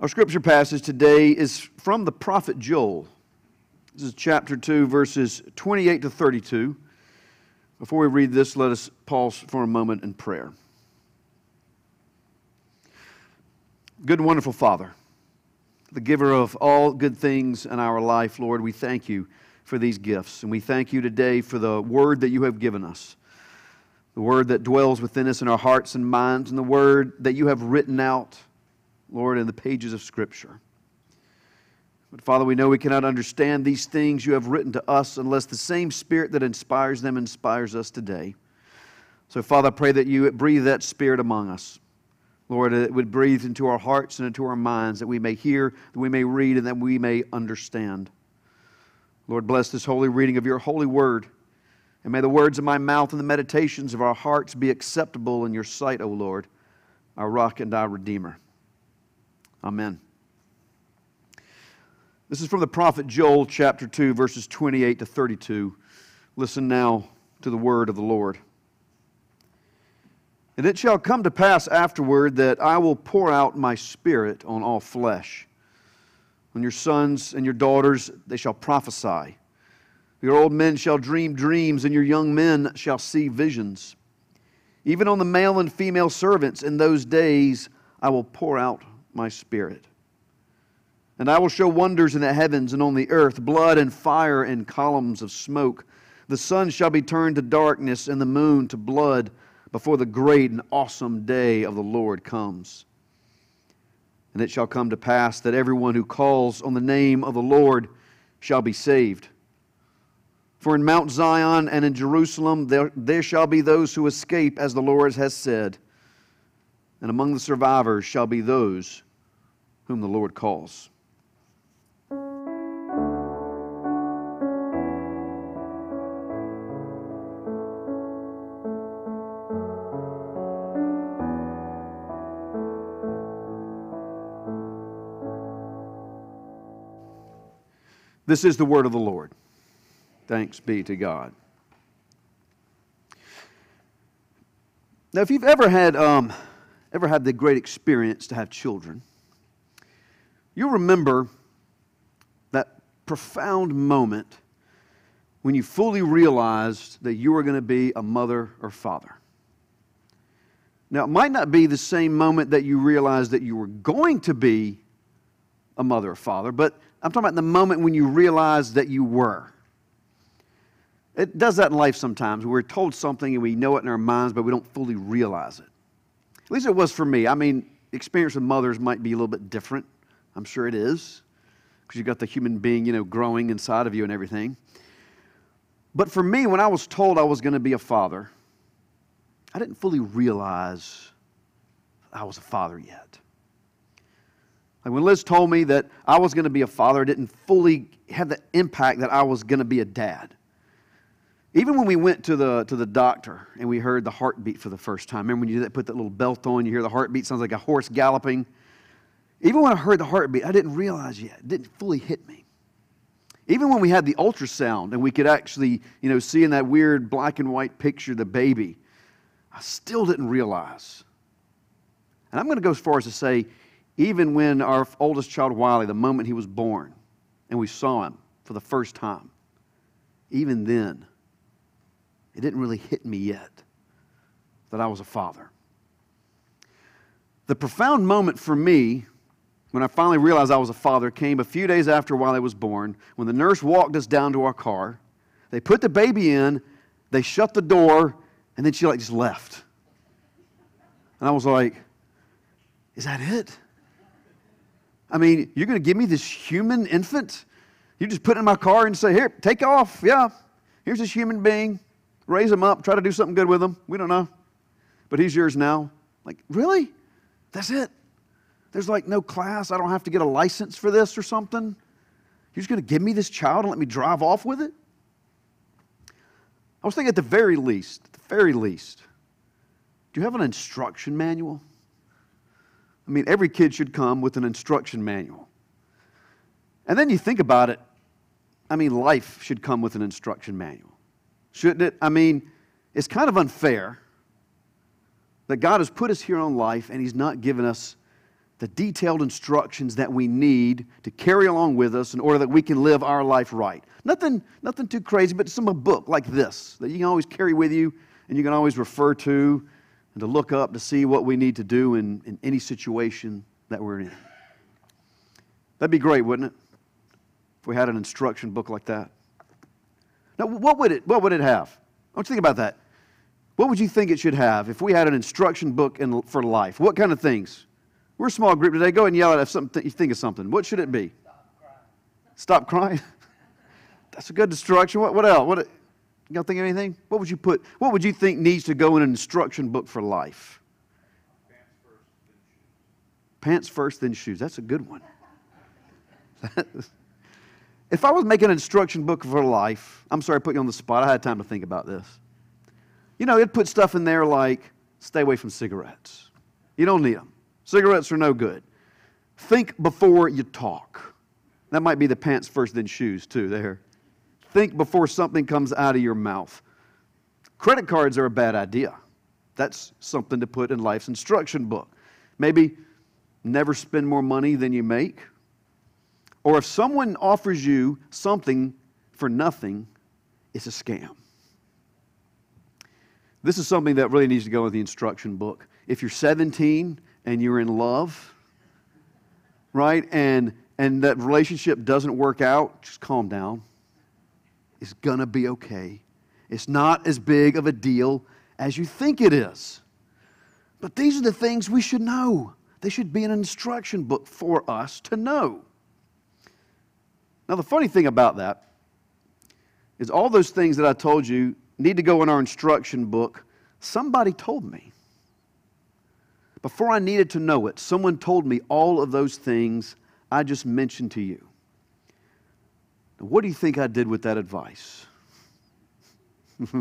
Our scripture passage today is from the prophet Joel. This is chapter 2, verses 28 to 32. Before we read this, let us pause for a moment in prayer. Good and wonderful Father, the giver of all good things in our life, Lord, we thank you for these gifts. And we thank you today for the word that you have given us, the word that dwells within us in our hearts and minds, and the word that you have written out Lord, in the pages of Scripture. But Father, we know we cannot understand these things you have written to us unless the same Spirit that inspires them inspires us today. So, Father, I pray that you breathe that Spirit among us. Lord, it would breathe into our hearts and into our minds that we may hear, that we may read, and that we may understand. Lord, bless this holy reading of your holy word. And may the words of my mouth and the meditations of our hearts be acceptable in your sight, O Lord, our rock and our redeemer. Amen. This is from the prophet Joel, chapter 2, verses 28 to 32. Listen now to the word of the Lord. And it shall come to pass afterward that I will pour out my spirit on all flesh. On your sons and your daughters they shall prophesy. Your old men shall dream dreams, and your young men shall see visions. Even on the male and female servants in those days I will pour out my spirit. And I will show wonders in the heavens and on the earth blood and fire and columns of smoke. The sun shall be turned to darkness and the moon to blood before the great and awesome day of the Lord comes. And it shall come to pass that everyone who calls on the name of the Lord shall be saved. For in Mount Zion and in Jerusalem there, there shall be those who escape, as the Lord has said and among the survivors shall be those whom the Lord calls. This is the word of the Lord. Thanks be to God. Now, if you've ever had um, ever had the great experience to have children, you'll remember that profound moment when you fully realized that you were going to be a mother or father. Now, it might not be the same moment that you realized that you were going to be a mother or father, but I'm talking about the moment when you realized that you were. It does that in life sometimes. We're told something and we know it in our minds, but we don't fully realize it. At least it was for me. I mean, experience with mothers might be a little bit different. I'm sure it is, because you've got the human being, you know, growing inside of you and everything. But for me, when I was told I was going to be a father, I didn't fully realize I was a father yet. Like when Liz told me that I was going to be a father, I didn't fully have the impact that I was going to be a dad. Even when we went to the, to the doctor and we heard the heartbeat for the first time, remember when you put that little belt on, you hear the heartbeat, sounds like a horse galloping. Even when I heard the heartbeat, I didn't realize yet, it didn't fully hit me. Even when we had the ultrasound and we could actually, you know, see in that weird black and white picture the baby, I still didn't realize. And I'm going to go as far as to say, even when our oldest child, Wiley, the moment he was born, and we saw him for the first time, even then, it didn't really hit me yet that I was a father. The profound moment for me when I finally realized I was a father came a few days after Wiley was born when the nurse walked us down to our car. They put the baby in, they shut the door, and then she like just left. And I was like, is that it? I mean, you're going to give me this human infant? You just put it in my car and say, here, take off. Yeah, here's this human being raise him up, try to do something good with him. We don't know. But he's yours now. Like, really? That's it? There's like no class. I don't have to get a license for this or something. You're just going to give me this child and let me drive off with it? I was thinking at the very least, at the very least, do you have an instruction manual? I mean, every kid should come with an instruction manual. And then you think about it, I mean, life should come with an instruction manual shouldn't it? I mean, it's kind of unfair that God has put us here on life and He's not given us the detailed instructions that we need to carry along with us in order that we can live our life right. Nothing, nothing too crazy, but some a book like this that you can always carry with you and you can always refer to and to look up to see what we need to do in, in any situation that we're in. That'd be great, wouldn't it? If we had an instruction book like that. Now, what would it, what would it have? I want you to think about that. What would you think it should have if we had an instruction book in, for life? What kind of things? We're a small group today. Go ahead and yell out if something, you think of something. What should it be? Stop crying. Stop crying? That's a good instruction. What, what else? What, you don't think of anything? What would you put? What would you think needs to go in an instruction book for life? Pants first, then shoes. That's a good one. if I was making an instruction book for life, I'm sorry I put you on the spot. I had time to think about this. You know, it'd put stuff in there like stay away from cigarettes. You don't need them. Cigarettes are no good. Think before you talk. That might be the pants first, then shoes, too, there. Think before something comes out of your mouth. Credit cards are a bad idea. That's something to put in life's instruction book. Maybe never spend more money than you make. Or if someone offers you something for nothing, it's a scam. This is something that really needs to go in the instruction book. If you're 17 and you're in love, right, and, and that relationship doesn't work out, just calm down. It's going to be okay. It's not as big of a deal as you think it is. But these are the things we should know. They should be an instruction book for us to know. Now, the funny thing about that is all those things that I told you need to go in our instruction book. Somebody told me. Before I needed to know it, someone told me all of those things I just mentioned to you. Now, what do you think I did with that advice?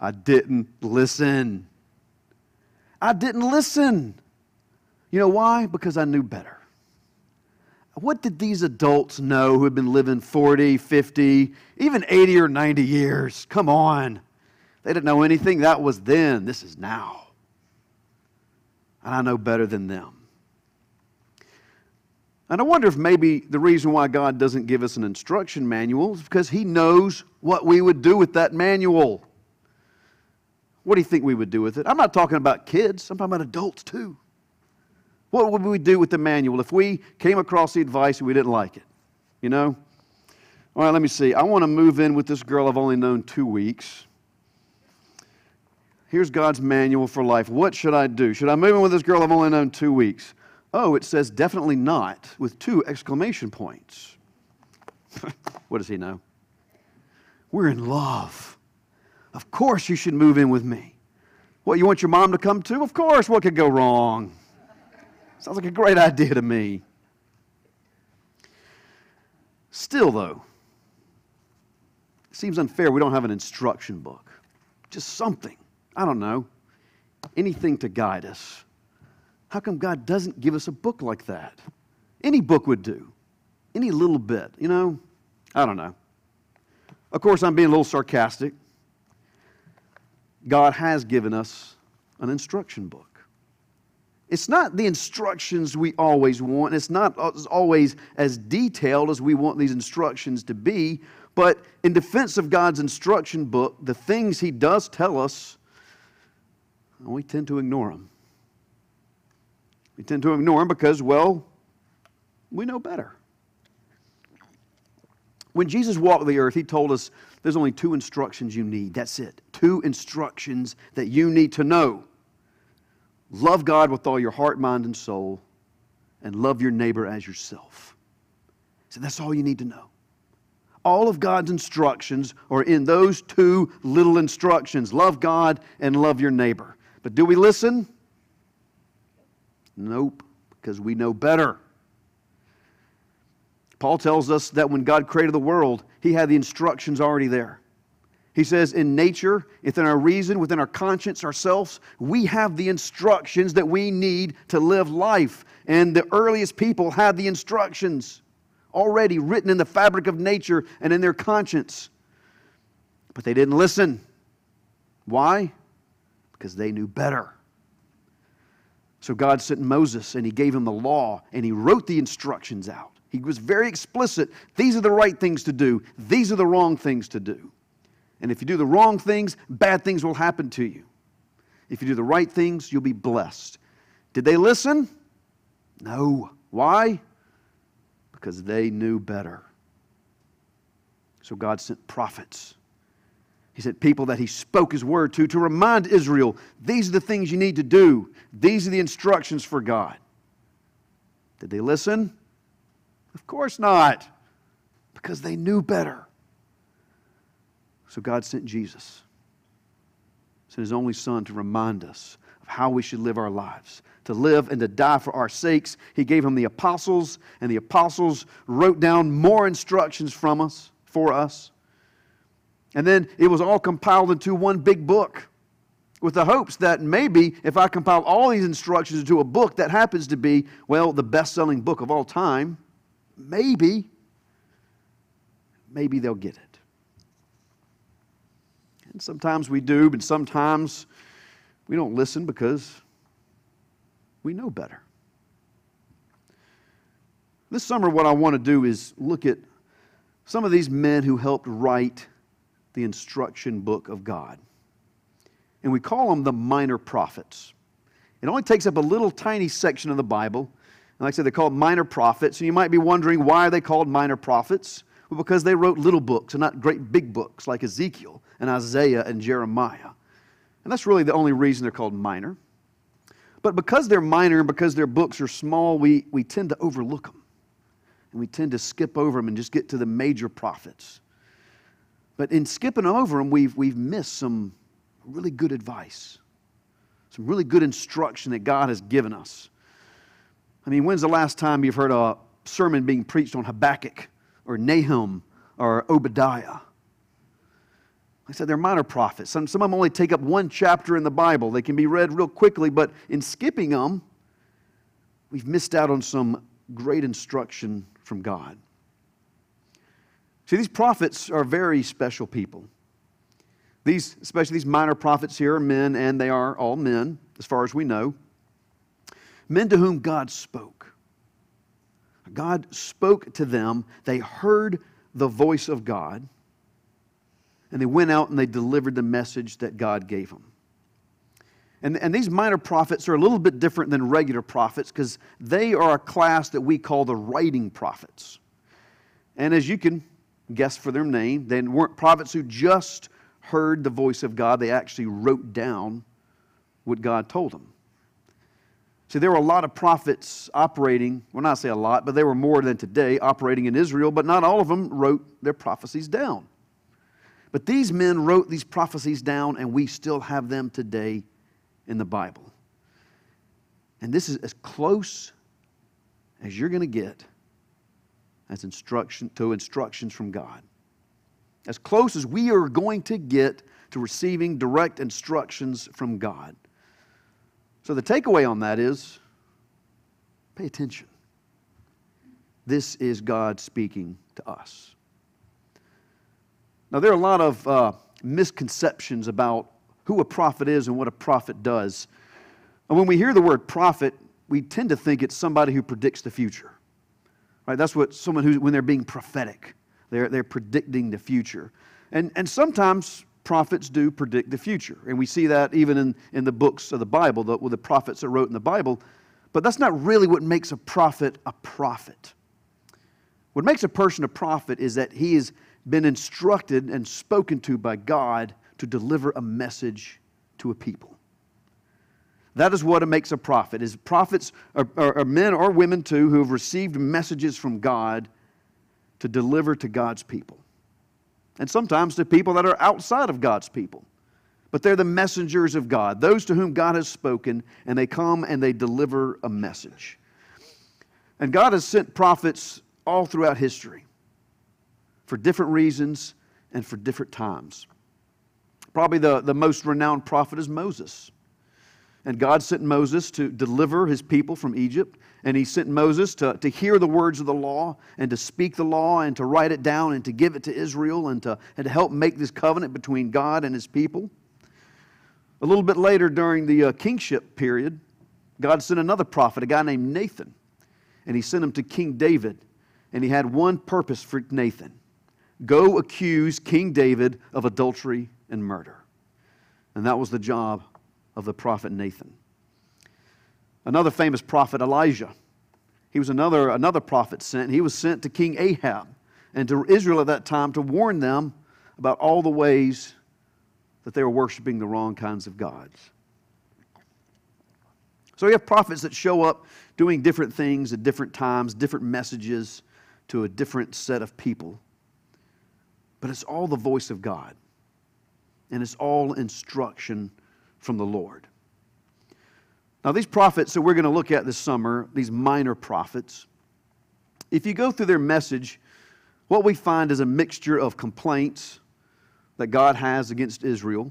I didn't listen. I didn't listen. You know why? Because I knew better. What did these adults know who have been living 40, 50, even 80 or 90 years? Come on. They didn't know anything. That was then. This is now and I know better than them. And I wonder if maybe the reason why God doesn't give us an instruction manual is because He knows what we would do with that manual. What do you think we would do with it? I'm not talking about kids, I'm talking about adults too. What would we do with the manual if we came across the advice and we didn't like it? You know? All right, let me see. I want to move in with this girl I've only known two weeks. Here's God's manual for life. What should I do? Should I move in with this girl I've only known two weeks? Oh, it says definitely not with two exclamation points. what does he know? We're in love. Of course you should move in with me. What, you want your mom to come too? Of course. What could go wrong? Sounds like a great idea to me. Still, though, it seems unfair we don't have an instruction book. Just something. I don't know, anything to guide us. How come God doesn't give us a book like that? Any book would do, any little bit, you know? I don't know. Of course, I'm being a little sarcastic. God has given us an instruction book. It's not the instructions we always want. It's not always as detailed as we want these instructions to be. But in defense of God's instruction book, the things He does tell us we tend to ignore them. We tend to ignore them because, well, we know better. When Jesus walked the earth, he told us there's only two instructions you need. That's it. Two instructions that you need to know love God with all your heart, mind, and soul, and love your neighbor as yourself. So that's all you need to know. All of God's instructions are in those two little instructions love God and love your neighbor. But do we listen? Nope, because we know better. Paul tells us that when God created the world, he had the instructions already there. He says, in nature, within our reason, within our conscience, ourselves, we have the instructions that we need to live life. And the earliest people had the instructions already written in the fabric of nature and in their conscience. But they didn't listen. Why? Because they knew better. So God sent Moses and he gave him the law and he wrote the instructions out. He was very explicit. These are the right things to do, these are the wrong things to do. And if you do the wrong things, bad things will happen to you. If you do the right things, you'll be blessed. Did they listen? No. Why? Because they knew better. So God sent prophets. He said, people that He spoke His word to to remind Israel these are the things you need to do, these are the instructions for God. Did they listen? Of course not, because they knew better. So God sent Jesus, sent His only Son to remind us of how we should live our lives, to live and to die for our sakes. He gave Him the apostles, and the apostles wrote down more instructions from us, for us. And then it was all compiled into one big book with the hopes that maybe if I compile all these instructions into a book that happens to be, well, the best selling book of all time, maybe, maybe they'll get it. And sometimes we do, but sometimes we don't listen because we know better. This summer, what I want to do is look at some of these men who helped write the instruction book of God. And we call them the minor prophets. It only takes up a little tiny section of the Bible. And like I said, they're called minor prophets. And you might be wondering why are they called minor prophets? Well, because they wrote little books and not great big books like Ezekiel and Isaiah and Jeremiah. And that's really the only reason they're called minor. But because they're minor and because their books are small, we, we tend to overlook them. And we tend to skip over them and just get to the major prophets. But in skipping over them, we've, we've missed some really good advice, some really good instruction that God has given us. I mean, when's the last time you've heard a sermon being preached on Habakkuk or Nahum or Obadiah? I said they're minor prophets. Some, some of them only take up one chapter in the Bible. They can be read real quickly, but in skipping them, we've missed out on some great instruction from God. See, these prophets are very special people. These, especially these minor prophets here, are men, and they are all men, as far as we know. Men to whom God spoke. God spoke to them. They heard the voice of God, and they went out and they delivered the message that God gave them. And, and these minor prophets are a little bit different than regular prophets because they are a class that we call the writing prophets. And as you can guess for their name. They weren't prophets who just heard the voice of God, they actually wrote down what God told them. See, there were a lot of prophets operating, well, not say a lot, but they were more than today operating in Israel, but not all of them wrote their prophecies down. But these men wrote these prophecies down, and we still have them today in the Bible. And this is as close as you're going to get as instruction to instructions from God. As close as we are going to get to receiving direct instructions from God. So the takeaway on that is pay attention. This is God speaking to us. Now, there are a lot of uh, misconceptions about who a prophet is and what a prophet does. And when we hear the word prophet, we tend to think it's somebody who predicts the future. Right? That's what someone who, when they're being prophetic, they're, they're predicting the future. And, and sometimes prophets do predict the future. And we see that even in, in the books of the Bible, the, the prophets that wrote in the Bible. But that's not really what makes a prophet a prophet. What makes a person a prophet is that he has been instructed and spoken to by God to deliver a message to a people. That is what makes a prophet. Is prophets are, are, are men or women too who have received messages from God to deliver to God's people. And sometimes to people that are outside of God's people. But they're the messengers of God, those to whom God has spoken, and they come and they deliver a message. And God has sent prophets all throughout history for different reasons and for different times. Probably the, the most renowned prophet is Moses. And God sent Moses to deliver his people from Egypt. And he sent Moses to, to hear the words of the law and to speak the law and to write it down and to give it to Israel and to, and to help make this covenant between God and his people. A little bit later, during the uh, kingship period, God sent another prophet, a guy named Nathan, and he sent him to King David. And he had one purpose for Nathan go accuse King David of adultery and murder. And that was the job of the prophet Nathan. Another famous prophet, Elijah. He was another, another prophet sent. He was sent to King Ahab and to Israel at that time to warn them about all the ways that they were worshiping the wrong kinds of gods. So we have prophets that show up doing different things at different times, different messages to a different set of people. But it's all the voice of God, and it's all instruction from the Lord. Now, these prophets that we're going to look at this summer, these minor prophets, if you go through their message, what we find is a mixture of complaints that God has against Israel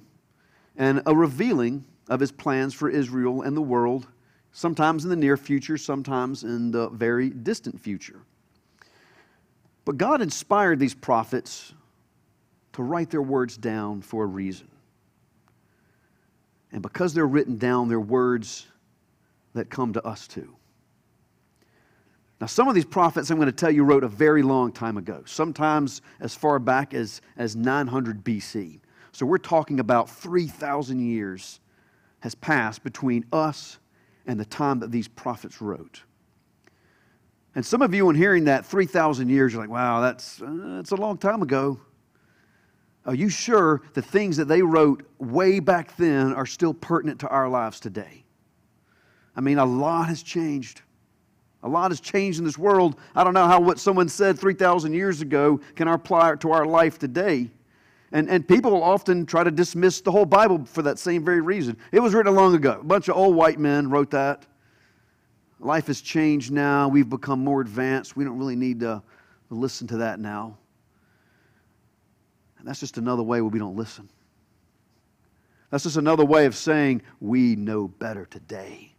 and a revealing of his plans for Israel and the world, sometimes in the near future, sometimes in the very distant future. But God inspired these prophets to write their words down for a reason. And because they're written down, they're words that come to us too. Now, some of these prophets, I'm going to tell you, wrote a very long time ago, sometimes as far back as, as 900 BC. So we're talking about 3,000 years has passed between us and the time that these prophets wrote. And some of you, in hearing that 3,000 years, you're like, wow, that's, uh, that's a long time ago. Are you sure the things that they wrote way back then are still pertinent to our lives today? I mean, a lot has changed. A lot has changed in this world. I don't know how what someone said 3,000 years ago can apply to our life today. And, and people often try to dismiss the whole Bible for that same very reason. It was written long ago. A bunch of old white men wrote that. Life has changed now. We've become more advanced. We don't really need to listen to that now. And that's just another way we don't listen. That's just another way of saying we know better today.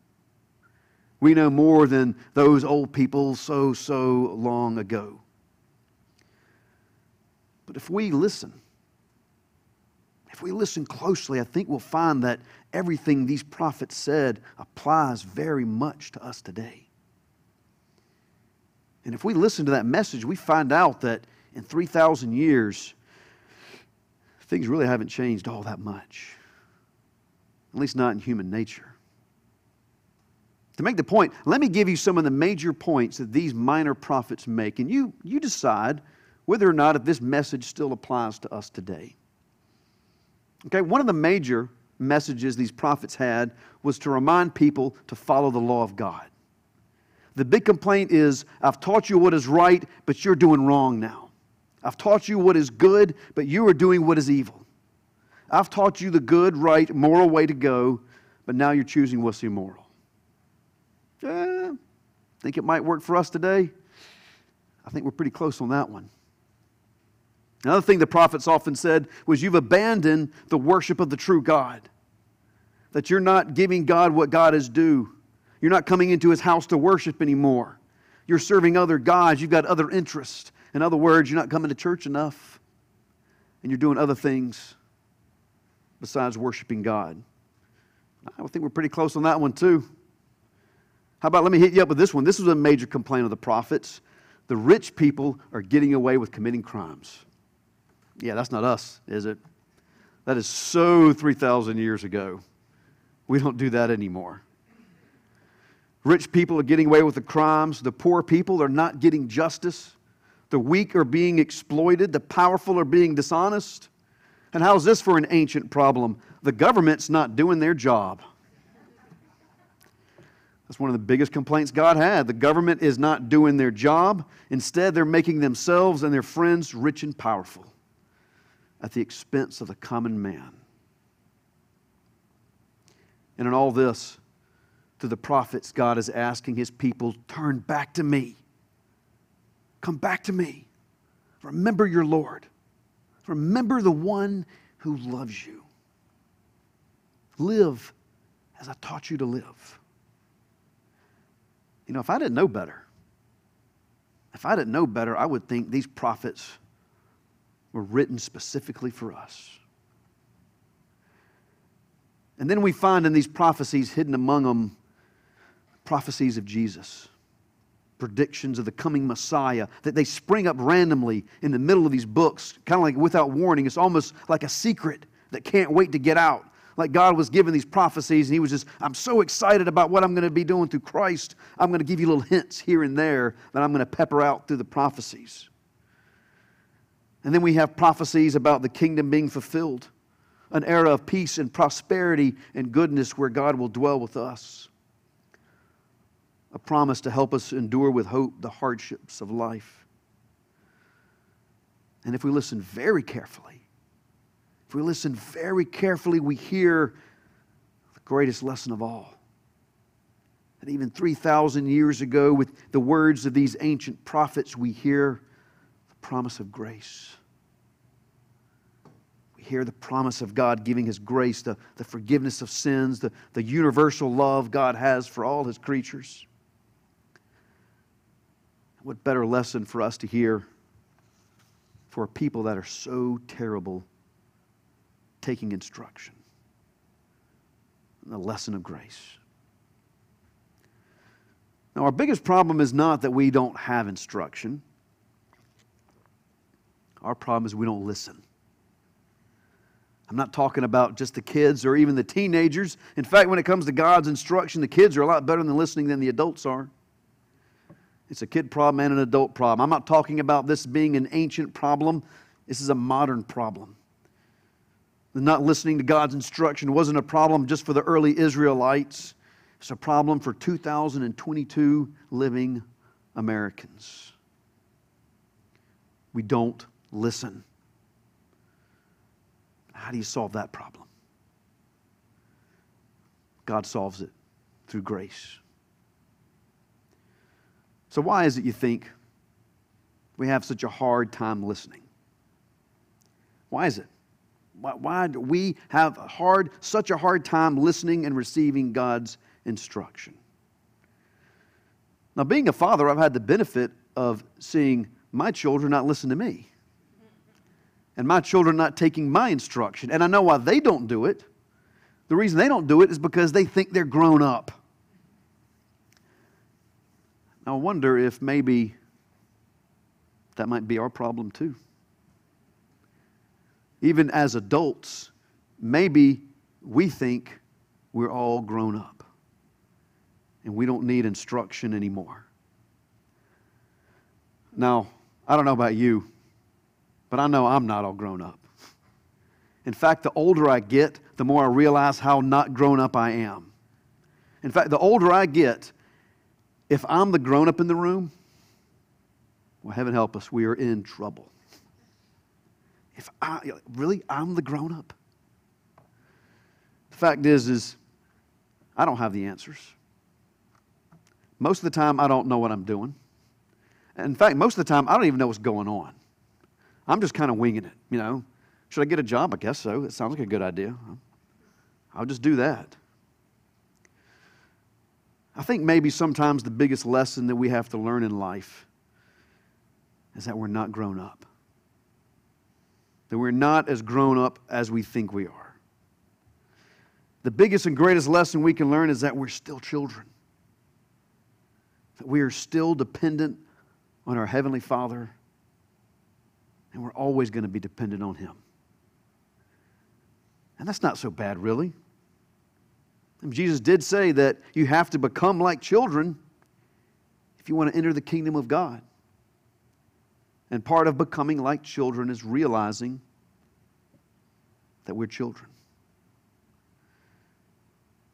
We know more than those old people so, so long ago. But if we listen, if we listen closely, I think we'll find that everything these prophets said applies very much to us today. And if we listen to that message, we find out that in 3,000 years, things really haven't changed all that much, at least not in human nature. To make the point, let me give you some of the major points that these minor prophets make, and you, you decide whether or not if this message still applies to us today. Okay, one of the major messages these prophets had was to remind people to follow the law of God. The big complaint is I've taught you what is right, but you're doing wrong now. I've taught you what is good, but you are doing what is evil. I've taught you the good, right, moral way to go, but now you're choosing what's immoral. Eh, think it might work for us today? I think we're pretty close on that one. Another thing the prophets often said was, You've abandoned the worship of the true God. That you're not giving God what God is due. You're not coming into his house to worship anymore. You're serving other gods. You've got other interests. In other words, you're not coming to church enough. And you're doing other things besides worshiping God. I think we're pretty close on that one, too. How about let me hit you up with this one? This was a major complaint of the prophets. The rich people are getting away with committing crimes. Yeah, that's not us, is it? That is so 3,000 years ago. We don't do that anymore. Rich people are getting away with the crimes. The poor people are not getting justice. The weak are being exploited. The powerful are being dishonest. And how's this for an ancient problem? The government's not doing their job. That's one of the biggest complaints God had. The government is not doing their job. Instead, they're making themselves and their friends rich and powerful at the expense of the common man. And in all this, through the prophets, God is asking his people, turn back to me. Come back to me. Remember your Lord. Remember the one who loves you. Live as I taught you to live. You know, if I didn't know better, if I didn't know better, I would think these prophets were written specifically for us. And then we find in these prophecies hidden among them prophecies of Jesus, predictions of the coming Messiah, that they spring up randomly in the middle of these books, kind of like without warning. It's almost like a secret that can't wait to get out. Like God was giving these prophecies, and He was just, I'm so excited about what I'm going to be doing through Christ. I'm going to give you little hints here and there that I'm going to pepper out through the prophecies. And then we have prophecies about the kingdom being fulfilled, an era of peace and prosperity and goodness where God will dwell with us a promise to help us endure with hope the hardships of life. And if we listen very carefully, if we listen very carefully, we hear the greatest lesson of all. That even 3,000 years ago, with the words of these ancient prophets, we hear the promise of grace. We hear the promise of God giving His grace, the, the forgiveness of sins, the, the universal love God has for all His creatures. What better lesson for us to hear for people that are so terrible taking instruction? The lesson of grace. Now, our biggest problem is not that we don't have instruction. Our problem is we don't listen. I'm not talking about just the kids or even the teenagers. In fact, when it comes to God's instruction, the kids are a lot better than listening than the adults are. It's a kid problem and an adult problem. I'm not talking about this being an ancient problem. This is a modern problem. Not listening to God's instruction wasn't a problem just for the early Israelites. It's a problem for 2022 living Americans. We don't listen. How do you solve that problem? God solves it through grace. So, why is it you think we have such a hard time listening? Why is it? Why, why do we have a hard, such a hard time listening and receiving God's instruction? Now, being a father, I've had the benefit of seeing my children not listen to me and my children not taking my instruction. And I know why they don't do it. The reason they don't do it is because they think they're grown up. I wonder if maybe that might be our problem too. Even as adults, maybe we think we're all grown up and we don't need instruction anymore. Now, I don't know about you, but I know I'm not all grown up. In fact, the older I get, the more I realize how not grown up I am. In fact, the older I get, if I'm the grown up in the room, well, heaven help us, we are in trouble. If I really, I'm the grown up. The fact is, is I don't have the answers. Most of the time, I don't know what I'm doing. In fact, most of the time, I don't even know what's going on. I'm just kind of winging it, you know. Should I get a job? I guess so. It sounds like a good idea. I'll just do that. I think maybe sometimes the biggest lesson that we have to learn in life is that we're not grown up. That we're not as grown up as we think we are. The biggest and greatest lesson we can learn is that we're still children. That we are still dependent on our Heavenly Father, and we're always going to be dependent on Him. And that's not so bad, really. Jesus did say that you have to become like children if you want to enter the kingdom of God. And part of becoming like children is realizing that we're children.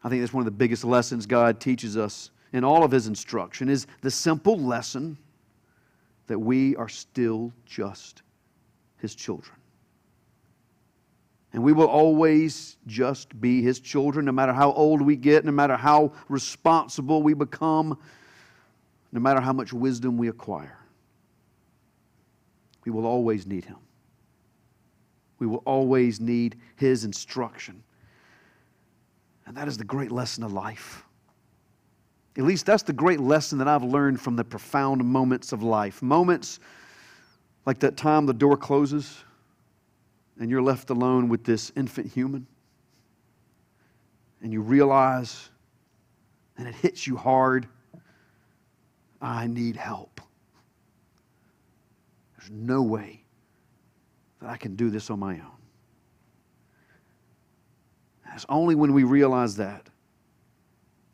I think that's one of the biggest lessons God teaches us in all of his instruction is the simple lesson that we are still just his children. And we will always just be His children, no matter how old we get, no matter how responsible we become, no matter how much wisdom we acquire. We will always need Him. We will always need His instruction. And that is the great lesson of life. At least that's the great lesson that I've learned from the profound moments of life. Moments like that time the door closes and you're left alone with this infant human, and you realize and it hits you hard, I need help. There's no way that I can do this on my own. It's only when we realize that,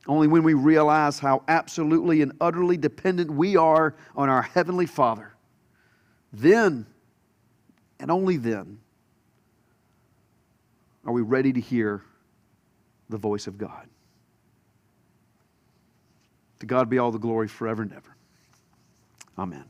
only when we realize how absolutely and utterly dependent we are on our Heavenly Father, then, and only then, are we ready to hear the voice of God. To God be all the glory forever and ever. Amen.